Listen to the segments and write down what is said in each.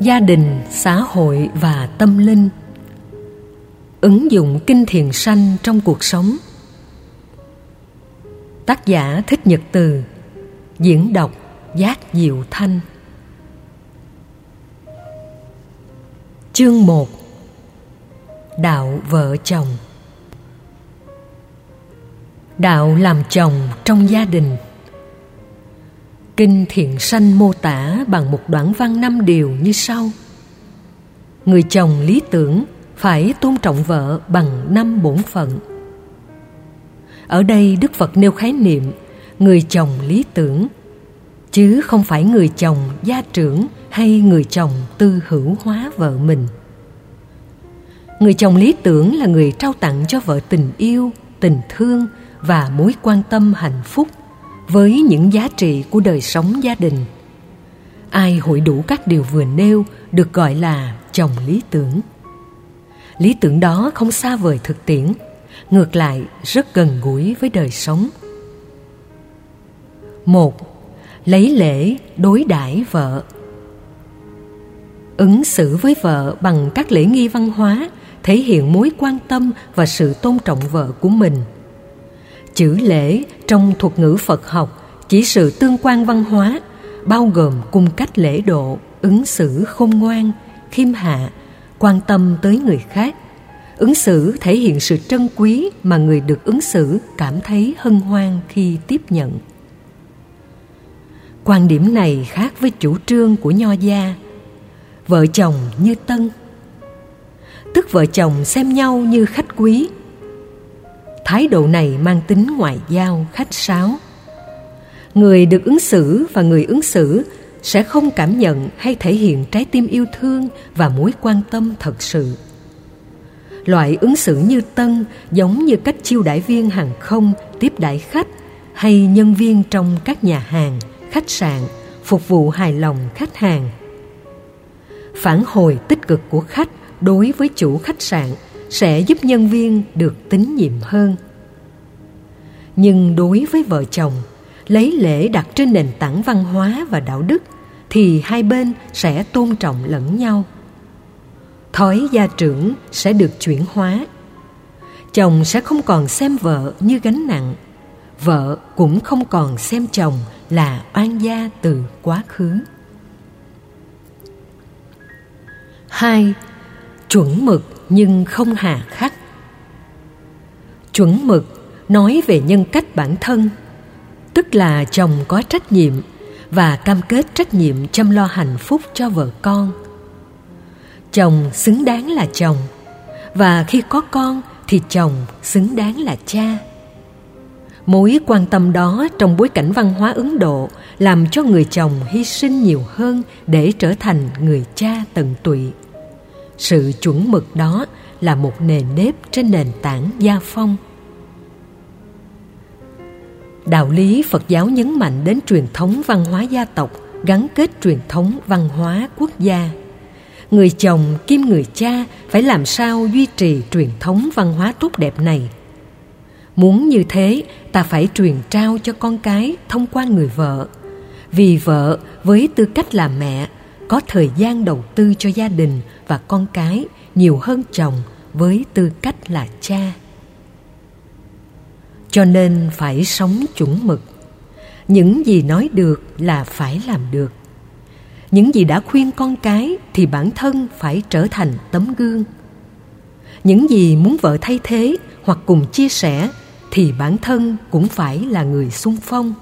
gia đình, xã hội và tâm linh. Ứng dụng kinh thiền sanh trong cuộc sống. Tác giả thích nhật từ. Diễn đọc giác diệu thanh. Chương một. Đạo vợ chồng. Đạo làm chồng trong gia đình. Kinh Thiện Sanh mô tả bằng một đoạn văn năm điều như sau. Người chồng lý tưởng phải tôn trọng vợ bằng năm bổn phận. Ở đây Đức Phật nêu khái niệm người chồng lý tưởng Chứ không phải người chồng gia trưởng hay người chồng tư hữu hóa vợ mình. Người chồng lý tưởng là người trao tặng cho vợ tình yêu, tình thương và mối quan tâm hạnh phúc với những giá trị của đời sống gia đình. Ai hội đủ các điều vừa nêu được gọi là chồng lý tưởng. Lý tưởng đó không xa vời thực tiễn, ngược lại rất gần gũi với đời sống. Một, lấy lễ đối đãi vợ. Ứng xử với vợ bằng các lễ nghi văn hóa thể hiện mối quan tâm và sự tôn trọng vợ của mình chữ lễ trong thuật ngữ phật học chỉ sự tương quan văn hóa, bao gồm cung cách lễ độ, ứng xử khôn ngoan, khiêm hạ, quan tâm tới người khác. Ứng xử thể hiện sự trân quý mà người được ứng xử cảm thấy hân hoan khi tiếp nhận. Quan điểm này khác với chủ trương của nho gia. Vợ chồng như tân. Tức vợ chồng xem nhau như khách quý thái độ này mang tính ngoại giao, khách sáo. Người được ứng xử và người ứng xử sẽ không cảm nhận hay thể hiện trái tim yêu thương và mối quan tâm thật sự. Loại ứng xử như tân giống như cách chiêu đãi viên hàng không, tiếp đãi khách hay nhân viên trong các nhà hàng, khách sạn, phục vụ hài lòng khách hàng. Phản hồi tích cực của khách đối với chủ khách sạn sẽ giúp nhân viên được tín nhiệm hơn. Nhưng đối với vợ chồng, lấy lễ đặt trên nền tảng văn hóa và đạo đức thì hai bên sẽ tôn trọng lẫn nhau. Thói gia trưởng sẽ được chuyển hóa. Chồng sẽ không còn xem vợ như gánh nặng, vợ cũng không còn xem chồng là oan gia từ quá khứ. Hai, chuẩn mực nhưng không hà khắc. Chuẩn mực nói về nhân cách bản thân, tức là chồng có trách nhiệm và cam kết trách nhiệm chăm lo hạnh phúc cho vợ con. Chồng xứng đáng là chồng, và khi có con thì chồng xứng đáng là cha. Mối quan tâm đó trong bối cảnh văn hóa ấn độ làm cho người chồng hy sinh nhiều hơn để trở thành người cha tận tụy sự chuẩn mực đó là một nền nếp trên nền tảng gia phong. Đạo lý phật giáo nhấn mạnh đến truyền thống văn hóa gia tộc, gắn kết truyền thống văn hóa quốc gia. Người chồng kim người cha phải làm sao duy trì truyền thống văn hóa tốt đẹp này? Muốn như thế, ta phải truyền trao cho con cái thông qua người vợ. Vì vợ, với tư cách là mẹ có thời gian đầu tư cho gia đình và con cái nhiều hơn chồng với tư cách là cha. Cho nên phải sống chuẩn mực. Những gì nói được là phải làm được. Những gì đã khuyên con cái thì bản thân phải trở thành tấm gương. Những gì muốn vợ thay thế hoặc cùng chia sẻ thì bản thân cũng phải là người sung phong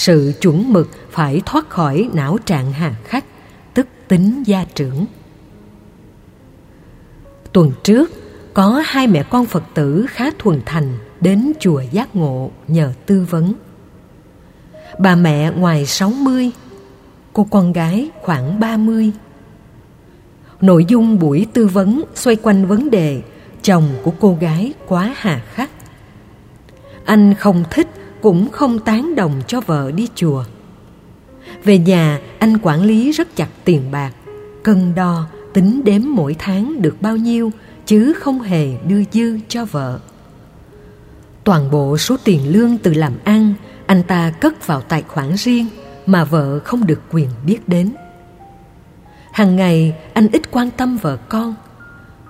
sự chuẩn mực phải thoát khỏi não trạng hà khắc, tức tính gia trưởng. Tuần trước, có hai mẹ con phật tử khá thuần thành đến chùa giác ngộ nhờ tư vấn. Bà mẹ ngoài 60 cô con gái khoảng 30 nội dung buổi tư vấn xoay quanh vấn đề chồng của cô gái quá hà khắc. Anh không thích cũng không tán đồng cho vợ đi chùa. Về nhà anh quản lý rất chặt tiền bạc cân đo tính đếm mỗi tháng được bao nhiêu chứ không hề đưa dư cho vợ. Toàn bộ số tiền lương từ làm ăn anh ta cất vào tài khoản riêng mà vợ không được quyền biết đến. Hằng ngày anh ít quan tâm vợ con.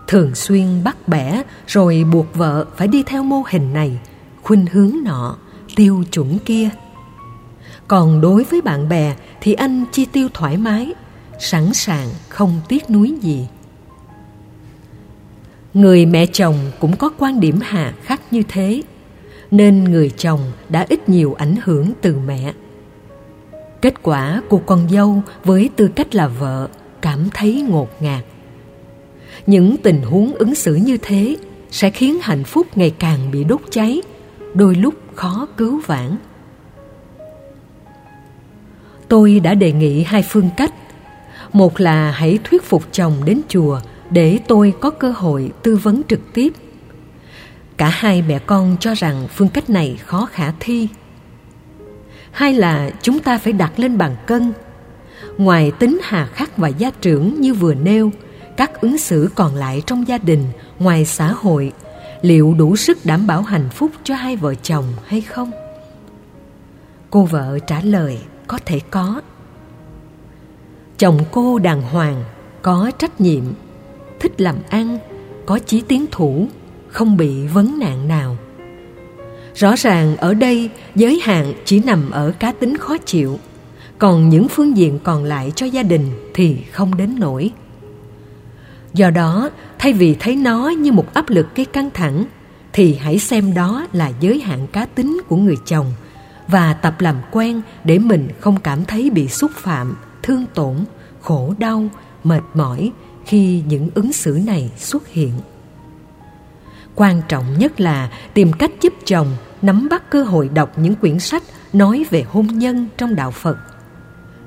Thường xuyên bắt bẻ rồi buộc vợ phải đi theo mô hình này Khuynh hướng nọ, tiêu chuẩn kia. Còn đối với bạn bè thì anh chi tiêu thoải mái Sẵn sàng không tiếc nuối gì. Người mẹ chồng cũng có quan điểm hà khắc như thế Nên người chồng đã ít nhiều ảnh hưởng từ mẹ. Kết quả của con dâu với tư cách là vợ cảm thấy ngột ngạt. Những tình huống ứng xử như thế sẽ khiến hạnh phúc ngày càng bị đốt cháy, đôi lúc khó cứu vãn. Tôi đã đề nghị hai phương cách. Một là hãy thuyết phục chồng đến chùa để tôi có cơ hội tư vấn trực tiếp. Cả hai mẹ con cho rằng phương cách này khó khả thi hai là chúng ta phải đặt lên bàn cân ngoài tính hà khắc và gia trưởng như vừa nêu, các ứng xử còn lại trong gia đình, ngoài xã hội liệu đủ sức đảm bảo hạnh phúc cho hai vợ chồng hay không? Cô vợ trả lời có thể có. Chồng cô đàng hoàng có trách nhiệm thích làm ăn có chí tiến thủ không bị vấn nạn nào. Rõ ràng ở đây giới hạn chỉ nằm ở cá tính khó chịu, còn những phương diện còn lại cho gia đình thì không đến nổi. Do đó, thay vì thấy nó như một áp lực gây căng thẳng, thì hãy xem đó là giới hạn cá tính của người chồng và tập làm quen để mình không cảm thấy bị xúc phạm, thương tổn, khổ đau, mệt mỏi khi những ứng xử này xuất hiện. Quan trọng nhất là tìm cách giúp chồng nắm bắt cơ hội đọc những quyển sách nói về hôn nhân trong đạo phật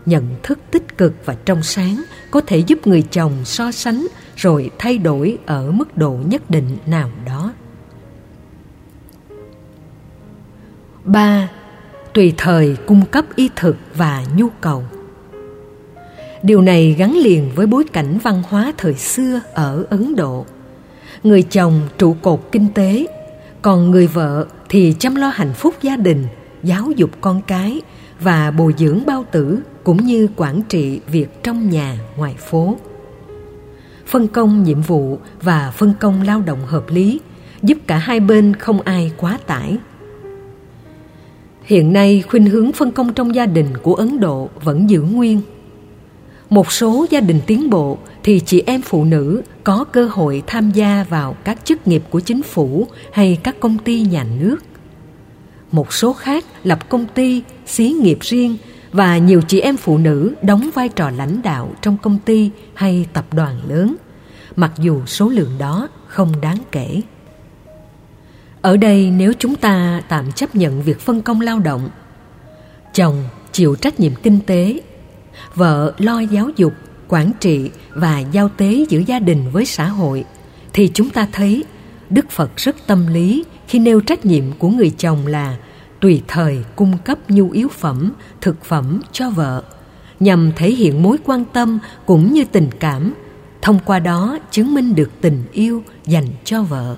nhận thức tích cực và trong sáng, có thể giúp người chồng so sánh rồi thay đổi ở mức độ nhất định nào đó. Ba, tùy thời cung cấp y thực và nhu cầu. Điều này gắn liền với bối cảnh văn hóa thời xưa ở ấn độ. Người chồng trụ cột kinh tế, còn người vợ thì chăm lo hạnh phúc gia đình, giáo dục con cái và bồi dưỡng bao tử cũng như quản trị việc trong nhà ngoài phố. Phân công nhiệm vụ và phân công lao động hợp lý giúp cả hai bên không ai quá tải. Hiện nay, khuynh hướng phân công trong gia đình của ấn độ vẫn giữ nguyên. Một số gia đình tiến bộ thì chị em phụ nữ có cơ hội tham gia vào các chức nghiệp của chính phủ hay các công ty nhà nước một số khác lập công ty, xí nghiệp riêng và nhiều chị em phụ nữ đóng vai trò lãnh đạo trong công ty hay tập đoàn lớn, mặc dù số lượng đó không đáng kể. Ở đây nếu chúng ta tạm chấp nhận việc phân công lao động, chồng chịu trách nhiệm kinh tế, vợ lo giáo dục, quản trị và giao tế giữa gia đình với xã hội, thì chúng ta thấy đức phật rất tâm lý khi nêu trách nhiệm của người chồng là tùy thời cung cấp nhu yếu phẩm, thực phẩm cho vợ, nhằm thể hiện mối quan tâm cũng như tình cảm, thông qua đó chứng minh được tình yêu dành cho vợ.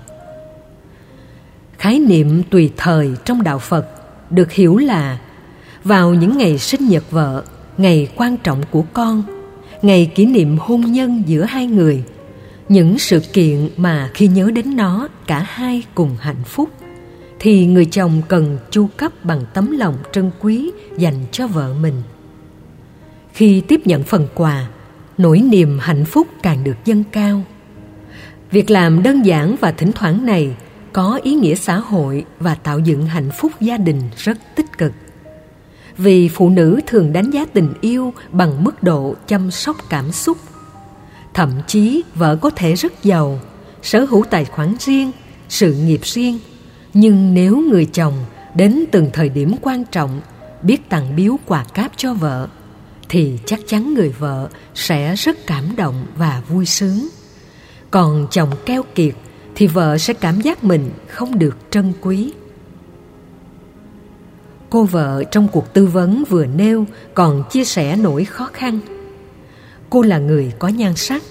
Khái niệm tùy thời trong đạo phật được hiểu là vào những ngày sinh nhật vợ, ngày quan trọng của con, ngày kỷ niệm hôn nhân giữa hai người những sự kiện mà khi nhớ đến nó, cả hai cùng hạnh phúc, thì người chồng cần chu cấp bằng tấm lòng trân quý dành cho vợ mình. Khi tiếp nhận phần quà, nỗi niềm hạnh phúc càng được dâng cao. Việc làm đơn giản và thỉnh thoảng này có ý nghĩa xã hội và tạo dựng hạnh phúc gia đình rất tích cực. Vì phụ nữ thường đánh giá tình yêu bằng mức độ chăm sóc cảm xúc thậm chí vợ có thể rất giàu, sở hữu tài khoản riêng, sự nghiệp riêng. Nhưng nếu người chồng đến từng thời điểm quan trọng, biết tặng biếu quà cáp cho vợ, thì chắc chắn người vợ sẽ rất cảm động và vui sướng. Còn chồng keo kiệt thì vợ sẽ cảm giác mình không được trân quý. Cô vợ trong cuộc tư vấn vừa nêu còn chia sẻ nỗi khó khăn cô là người có nhan sắc,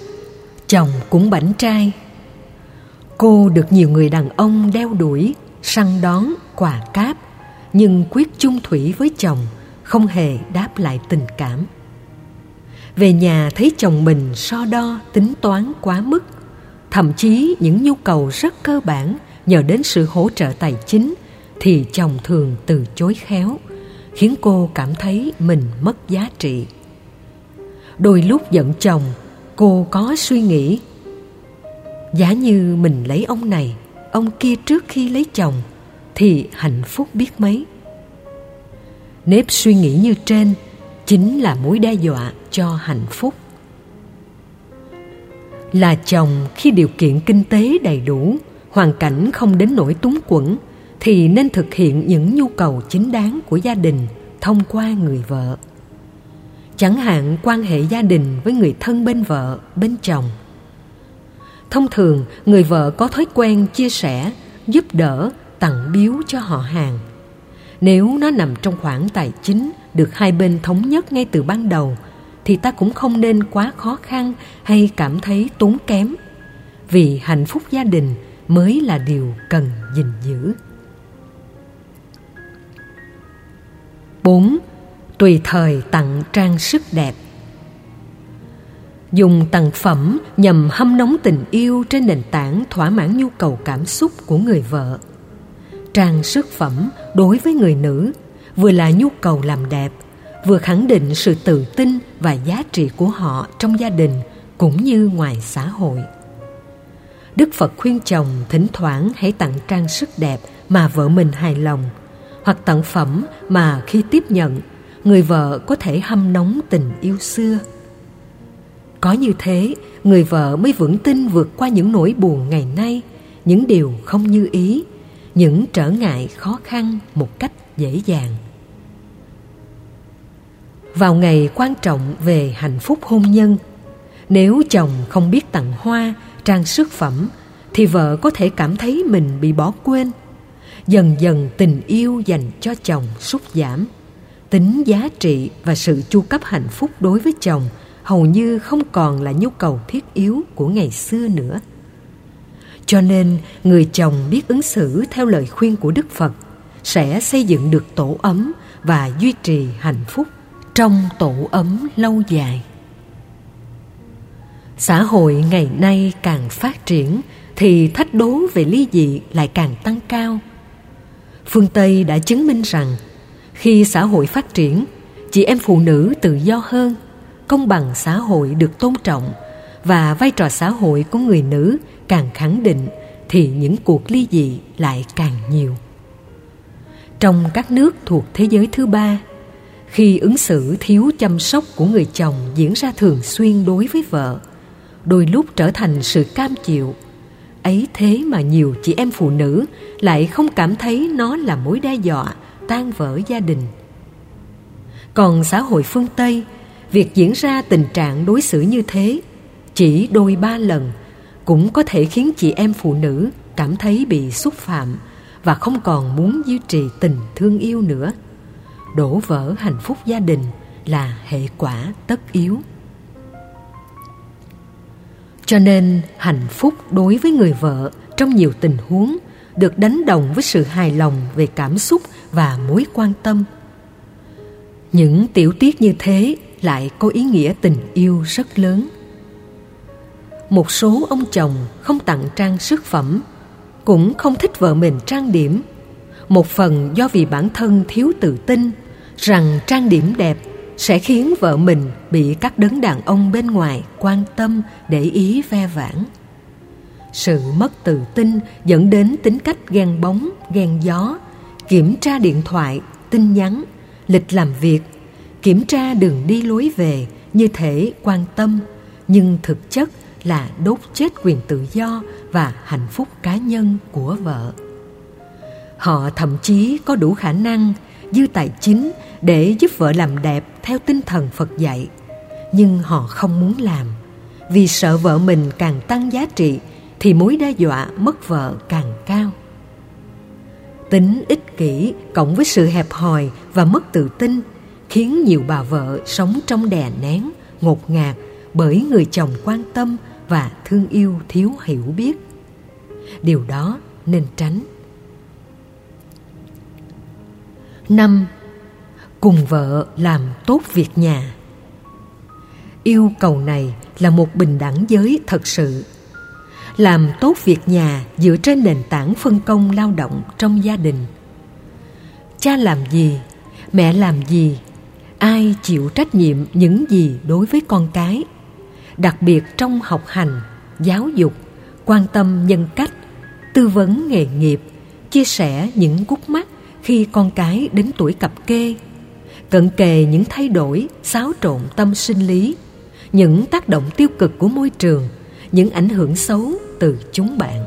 chồng cũng bảnh trai. Cô được nhiều người đàn ông đeo đuổi, săn đón, quà cáp, nhưng quyết chung thủy với chồng, không hề đáp lại tình cảm. Về nhà thấy chồng mình so đo, tính toán quá mức, thậm chí những nhu cầu rất cơ bản nhờ đến sự hỗ trợ tài chính thì chồng thường từ chối khéo, khiến cô cảm thấy mình mất giá trị đôi lúc giận chồng, cô có suy nghĩ. Giá như mình lấy ông này, ông kia trước khi lấy chồng, thì hạnh phúc biết mấy. Nếp suy nghĩ như trên chính là mối đe dọa cho hạnh phúc. Là chồng khi điều kiện kinh tế đầy đủ, hoàn cảnh không đến nỗi túng quẫn, thì nên thực hiện những nhu cầu chính đáng của gia đình thông qua người vợ chẳng hạn quan hệ gia đình với người thân bên vợ, bên chồng thông thường, người vợ có thói quen chia sẻ, giúp đỡ, tặng biếu cho họ hàng nếu nó nằm trong khoản tài chính được hai bên thống nhất ngay từ ban đầu, thì ta cũng không nên quá khó khăn hay cảm thấy tốn kém, vì hạnh phúc gia đình mới là điều cần gìn giữ 4. Tùy thời tặng trang sức đẹp Dùng tặng phẩm nhằm hâm nóng tình yêu trên nền tảng thỏa mãn nhu cầu cảm xúc của người vợ. Trang sức phẩm đối với người nữ vừa là nhu cầu làm đẹp, vừa khẳng định sự tự tin và giá trị của họ trong gia đình cũng như ngoài xã hội. Đức Phật khuyên chồng thỉnh thoảng hãy tặng trang sức đẹp mà vợ mình hài lòng – hoặc tặng phẩm mà khi tiếp nhận người vợ có thể hâm nóng tình yêu xưa. Có như thế, người vợ mới vững tin vượt qua những nỗi buồn ngày nay, những điều không như ý, những trở ngại khó khăn một cách dễ dàng. Vào ngày quan trọng về hạnh phúc hôn nhân, nếu chồng không biết tặng hoa, trang sức phẩm, thì vợ có thể cảm thấy mình bị bỏ quên. Dần dần tình yêu dành cho chồng sút giảm tính giá trị và sự chu cấp hạnh phúc đối với chồng hầu như không còn là nhu cầu thiết yếu của ngày xưa nữa. Cho nên, người chồng biết ứng xử theo lời khuyên của đức phật sẽ xây dựng được tổ ấm và duy trì hạnh phúc trong tổ ấm lâu dài. Xã hội ngày nay càng phát triển thì thách đố về ly dị lại càng tăng cao. Phương tây đã chứng minh rằng khi xã hội phát triển, chị em phụ nữ tự do hơn, công bằng xã hội được tôn trọng và vai trò xã hội của người nữ càng khẳng định thì những cuộc ly dị lại càng nhiều. Trong các nước thuộc thế giới thứ ba, khi ứng xử thiếu chăm sóc của người chồng diễn ra thường xuyên đối với vợ, đôi lúc trở thành sự cam chịu, ấy thế mà nhiều chị em phụ nữ lại không cảm thấy nó là mối đe dọa tan vỡ gia đình. Còn xã hội phương tây, việc diễn ra tình trạng đối xử như thế, chỉ đôi ba lần, cũng có thể khiến chị em phụ nữ cảm thấy bị xúc phạm và không còn muốn duy trì tình thương yêu nữa. Đổ vỡ hạnh phúc gia đình là hệ quả tất yếu. Cho nên, hạnh phúc đối với người vợ trong nhiều tình huống được đánh đồng với sự hài lòng về cảm xúc và mối quan tâm. Những tiểu tiết như thế lại có ý nghĩa tình yêu rất lớn. Một số ông chồng không tặng trang sức phẩm, cũng không thích vợ mình trang điểm. Một phần do vì bản thân thiếu tự tin rằng trang điểm đẹp sẽ khiến vợ mình bị các đấng đàn ông bên ngoài quan tâm, để ý ve vãn sự mất tự tin dẫn đến tính cách ghen bóng ghen gió. Kiểm tra điện thoại tin nhắn lịch làm việc. Kiểm tra đường đi lối về như thể quan tâm nhưng thực chất là đốt chết quyền tự do và hạnh phúc cá nhân của vợ. Họ thậm chí có đủ khả năng dư tài chính để giúp vợ làm đẹp theo tinh thần Phật dạy, nhưng họ không muốn làm vì sợ vợ mình càng tăng giá trị thì mối đe dọa mất vợ càng cao. Tính ích kỷ cộng với sự hẹp hòi và mất tự tin khiến nhiều bà vợ sống trong đè nén, ngột ngạt bởi người chồng quan tâm và thương yêu thiếu hiểu biết. Điều đó nên tránh. năm cùng vợ làm tốt việc nhà yêu cầu này là một bình đẳng giới thật sự làm tốt việc nhà dựa trên nền tảng phân công lao động trong gia đình. Cha làm gì, mẹ làm gì, ai chịu trách nhiệm những gì đối với con cái. Đặc biệt trong học hành, giáo dục, quan tâm nhân cách, tư vấn nghề nghiệp, chia sẻ những gút mắt khi con cái đến tuổi cập kê, cận kề những thay đổi, xáo trộn tâm sinh lý, những tác động tiêu cực của môi trường, những ảnh hưởng xấu từ chúng bạn.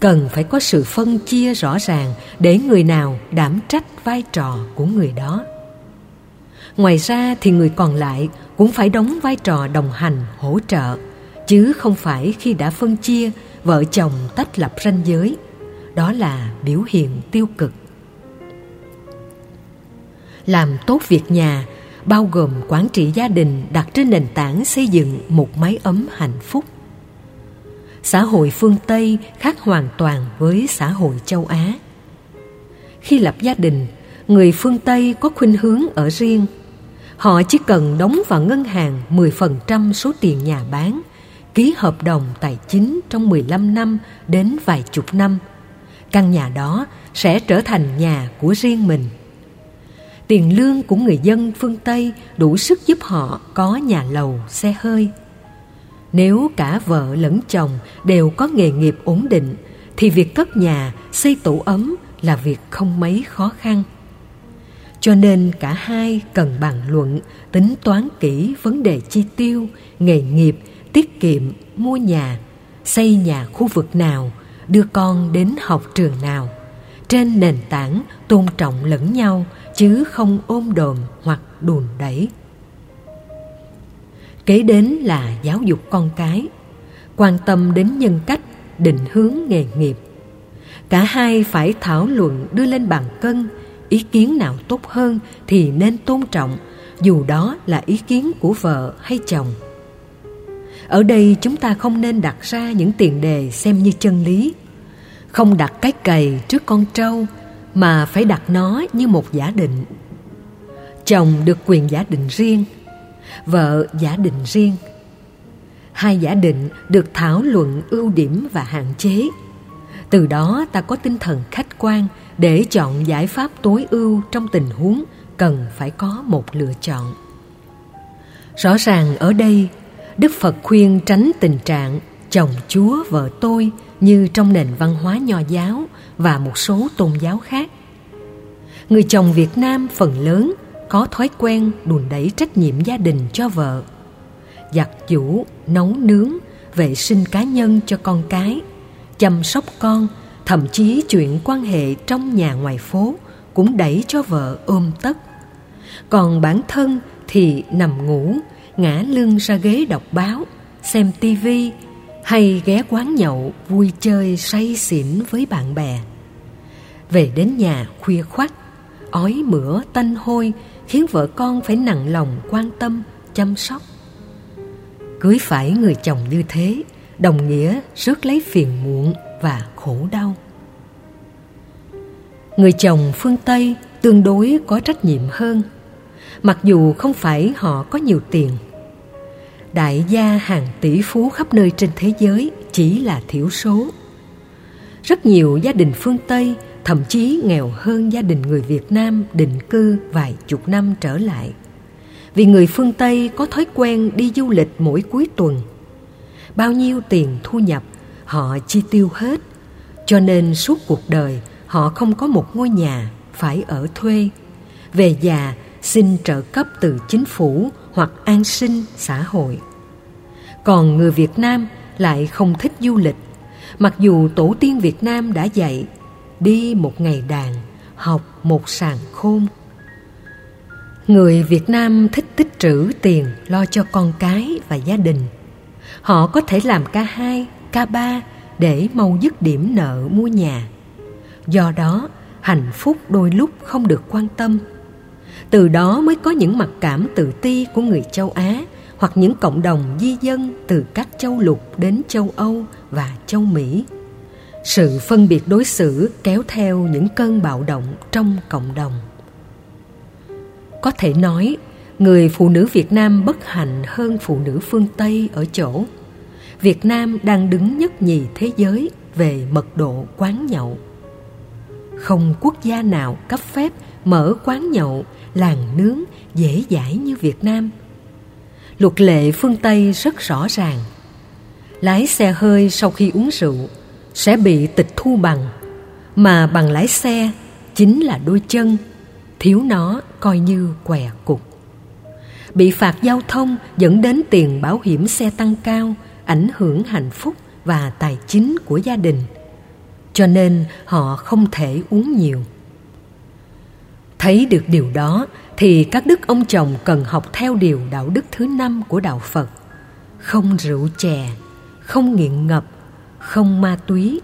Cần phải có sự phân chia rõ ràng để người nào đảm trách vai trò của người đó. Ngoài ra thì người còn lại cũng phải đóng vai trò đồng hành, hỗ trợ, chứ không phải khi đã phân chia, vợ chồng tách lập ranh giới. Đó là biểu hiện tiêu cực. Làm tốt việc nhà, bao gồm quản trị gia đình đặt trên nền tảng xây dựng một mái ấm hạnh phúc xã hội phương tây khác hoàn toàn với xã hội châu á. Khi lập gia đình người phương tây có khuynh hướng ở riêng. Họ chỉ cần đóng vào ngân hàng 10% số tiền nhà bán ký hợp đồng tài chính trong 15 năm đến vài chục năm. Căn nhà đó sẽ trở thành nhà của riêng mình. Tiền lương của người dân phương Tây đủ sức giúp họ có nhà lầu, xe hơi. Nếu cả vợ lẫn chồng đều có nghề nghiệp ổn định, thì việc cất nhà, xây tổ ấm là việc không mấy khó khăn. Cho nên cả hai cần bàn luận, tính toán kỹ vấn đề chi tiêu, nghề nghiệp, tiết kiệm, mua nhà, xây nhà khu vực nào, đưa con đến học trường nào, trên nền tảng tôn trọng lẫn nhau – chứ không ôm đồm hoặc đùn đẩy kế đến là giáo dục con cái, quan tâm đến nhân cách, định hướng nghề nghiệp. Cả hai phải thảo luận, đưa lên bàn cân, ý kiến nào tốt hơn thì nên tôn trọng, dù đó là ý kiến của vợ hay chồng. Ở đây chúng ta không nên đặt ra những tiền đề xem như chân lý. Không đặt cái cày trước con trâu, mà phải đặt nó như một giả định. Chồng được quyền giả định riêng vợ giả định riêng. Hai giả định được thảo luận ưu điểm và hạn chế. Từ đó ta có tinh thần khách quan để chọn giải pháp tối ưu trong tình huống cần phải có một lựa chọn. Rõ ràng ở đây, đức phật khuyên tránh tình trạng chồng chúa vợ tôi như trong nền văn hóa nho giáo và một số tôn giáo khác. Người chồng Việt Nam phần lớn có thói quen đùn đẩy trách nhiệm gia đình cho vợ. Giặt giũ, nấu nướng, vệ sinh cá nhân cho con cái, chăm sóc con, thậm chí chuyện quan hệ trong nhà ngoài phố cũng đẩy cho vợ ôm tất. Còn bản thân thì nằm ngủ, ngã lưng ra ghế đọc báo, xem tivi hay ghé quán nhậu vui chơi say xỉn với bạn bè về đến nhà khuya khoắt ói mửa tanh hôi khiến vợ con phải nặng lòng quan tâm, chăm sóc. Cưới phải người chồng như thế, đồng nghĩa rước lấy phiền muộn và khổ đau. Người chồng phương tây tương đối có trách nhiệm hơn, mặc dù không phải họ có nhiều tiền. Đại gia hàng tỷ phú khắp nơi trên thế giới chỉ là thiểu số. Rất nhiều gia đình phương tây thậm chí nghèo hơn gia đình người việt nam định cư vài chục năm trở lại. Vì người phương tây có thói quen đi du lịch mỗi cuối tuần. Bao nhiêu tiền thu nhập, họ chi tiêu hết. Cho nên suốt cuộc đời, họ không có một ngôi nhà, phải ở thuê. Về già, xin trợ cấp từ chính phủ hoặc an sinh xã hội. Còn người việt nam lại không thích du lịch. Mặc dù tổ tiên việt nam đã dạy đi một ngày đàn, học một sàng khôn. Người việt nam thích tích trữ tiền lo cho con cái và gia đình. Họ có thể làm ca hai, ca ba để mau dứt điểm nợ mua nhà. Do đó, hạnh phúc đôi lúc không được quan tâm. Từ đó mới có những mặc cảm tự ti của người châu á hoặc những cộng đồng di dân từ các châu lục đến châu âu và châu mỹ sự phân biệt đối xử kéo theo những cơn bạo động trong cộng đồng có thể nói người phụ nữ Việt Nam bất hạnh hơn phụ nữ phương Tây ở chỗ Việt Nam đang đứng nhất nhì thế giới về mật độ quán nhậu. Không quốc gia nào cấp phép mở quán nhậu, làng nướng dễ dãi như Việt Nam. Luật lệ phương Tây rất rõ ràng. Lái xe hơi sau khi uống rượu sẽ bị tịch thu bằng, mà bằng lái xe chính là đôi chân, thiếu nó coi như què cục. Bị phạt giao thông dẫn đến tiền bảo hiểm xe tăng cao, ảnh hưởng hạnh phúc và tài chính của gia đình. Cho nên họ không thể uống nhiều. Thấy được điều đó thì các đức ông chồng cần học theo điều đạo đức thứ năm của đạo phật. Không rượu chè không nghiện ngập không ma túy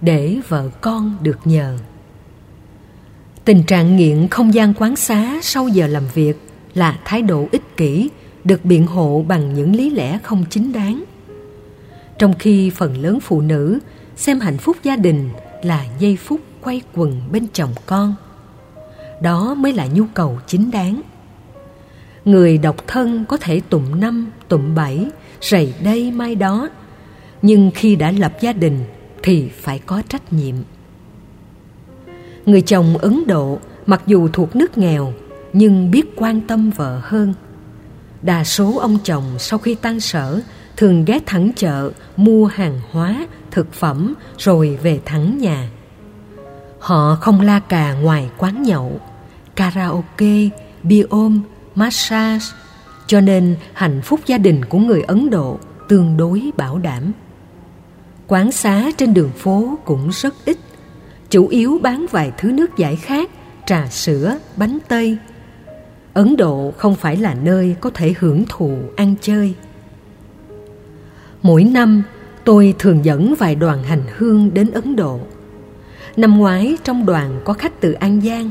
để vợ con được nhờ. Tình trạng nghiện không gian quán xá sau giờ làm việc là thái độ ích kỷ, được biện hộ bằng những lý lẽ không chính đáng. Trong khi phần lớn phụ nữ xem hạnh phúc gia đình là giây phút quay quần bên chồng con, đó mới là nhu cầu chính đáng. Người độc thân có thể tụng năm, tụng bảy, rầy đây mai đó nhưng khi đã lập gia đình thì phải có trách nhiệm người chồng ấn độ mặc dù thuộc nước nghèo nhưng biết quan tâm vợ hơn đa số ông chồng sau khi tan sở thường ghé thẳng chợ mua hàng hóa, thực phẩm rồi về thẳng nhà. Họ không la cà ngoài quán nhậu, karaoke, bia ôm, massage, cho nên hạnh phúc gia đình của người Ấn Độ tương đối bảo đảm. Quán xá trên đường phố cũng rất ít, chủ yếu bán vài thứ nước giải khát, trà sữa, bánh tây. Ấn Độ không phải là nơi có thể hưởng thụ ăn chơi. Mỗi năm, tôi thường dẫn vài đoàn hành hương đến Ấn Độ. Năm ngoái trong đoàn có khách từ An Giang.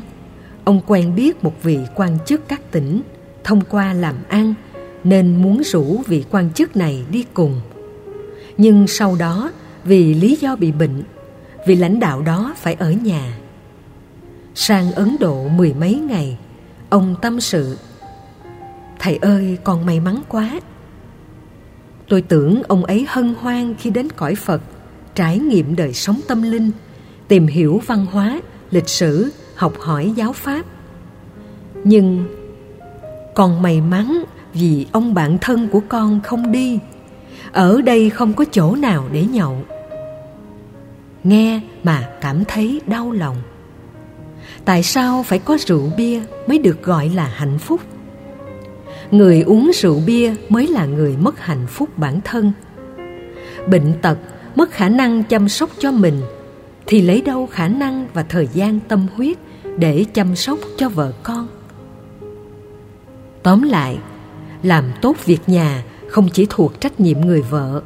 Ông quen biết một vị quan chức các tỉnh thông qua làm ăn nên muốn rủ vị quan chức này đi cùng. Nhưng sau đó vì lý do bị bệnh, vị lãnh đạo đó phải ở nhà. Sang Ấn Độ mười mấy ngày, ông tâm sự Thầy ơi, con may mắn quá Tôi tưởng ông ấy hân hoan khi đến cõi Phật, trải nghiệm đời sống tâm linh, tìm hiểu văn hóa, lịch sử, học hỏi giáo pháp. Nhưng con may mắn vì ông bạn thân của con không đi. Ở đây không có chỗ nào để nhậu. Nghe mà cảm thấy đau lòng. Tại sao phải có rượu bia mới được gọi là hạnh phúc? người uống rượu bia mới là người mất hạnh phúc bản thân bệnh tật mất khả năng chăm sóc cho mình thì lấy đâu khả năng và thời gian tâm huyết để chăm sóc cho vợ con tóm lại, làm tốt việc nhà không chỉ thuộc trách nhiệm người vợ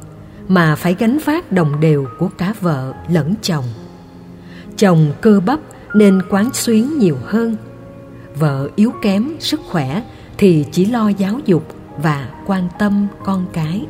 mà phải gánh vác đồng đều của cả vợ lẫn chồng. Chồng cơ bắp nên quán xuyến nhiều hơn. Vợ yếu kém, sức khỏe thì chỉ lo giáo dục và quan tâm con cái.